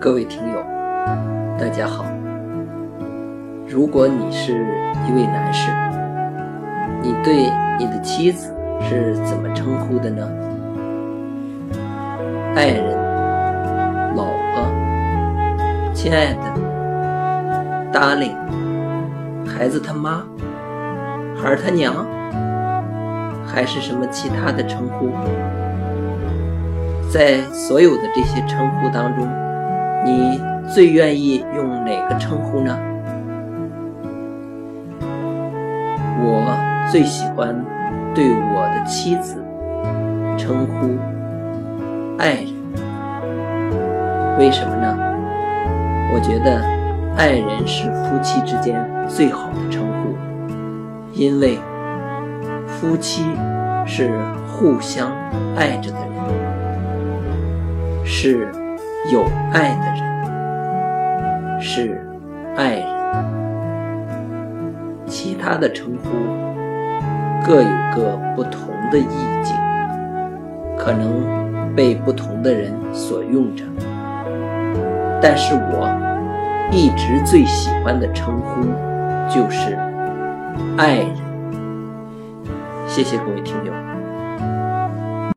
各位听友，大家好。如果你是一位男士，你对你的妻子是怎么称呼的呢？爱人、老婆、亲爱的、darling、孩子他妈、孩儿他娘，还是什么其他的称呼？在所有的这些称呼当中，你最愿意用哪个称呼呢？我最喜欢对我的妻子称呼爱人，为什么呢？我觉得爱人是夫妻之间最好的称呼，因为夫妻是互相爱着的人，是有爱的人，是爱人。其他的称呼各有各不同的意境，可能被不同的人所用着。但是我一直最喜欢的称呼就是爱人。谢谢各位听友。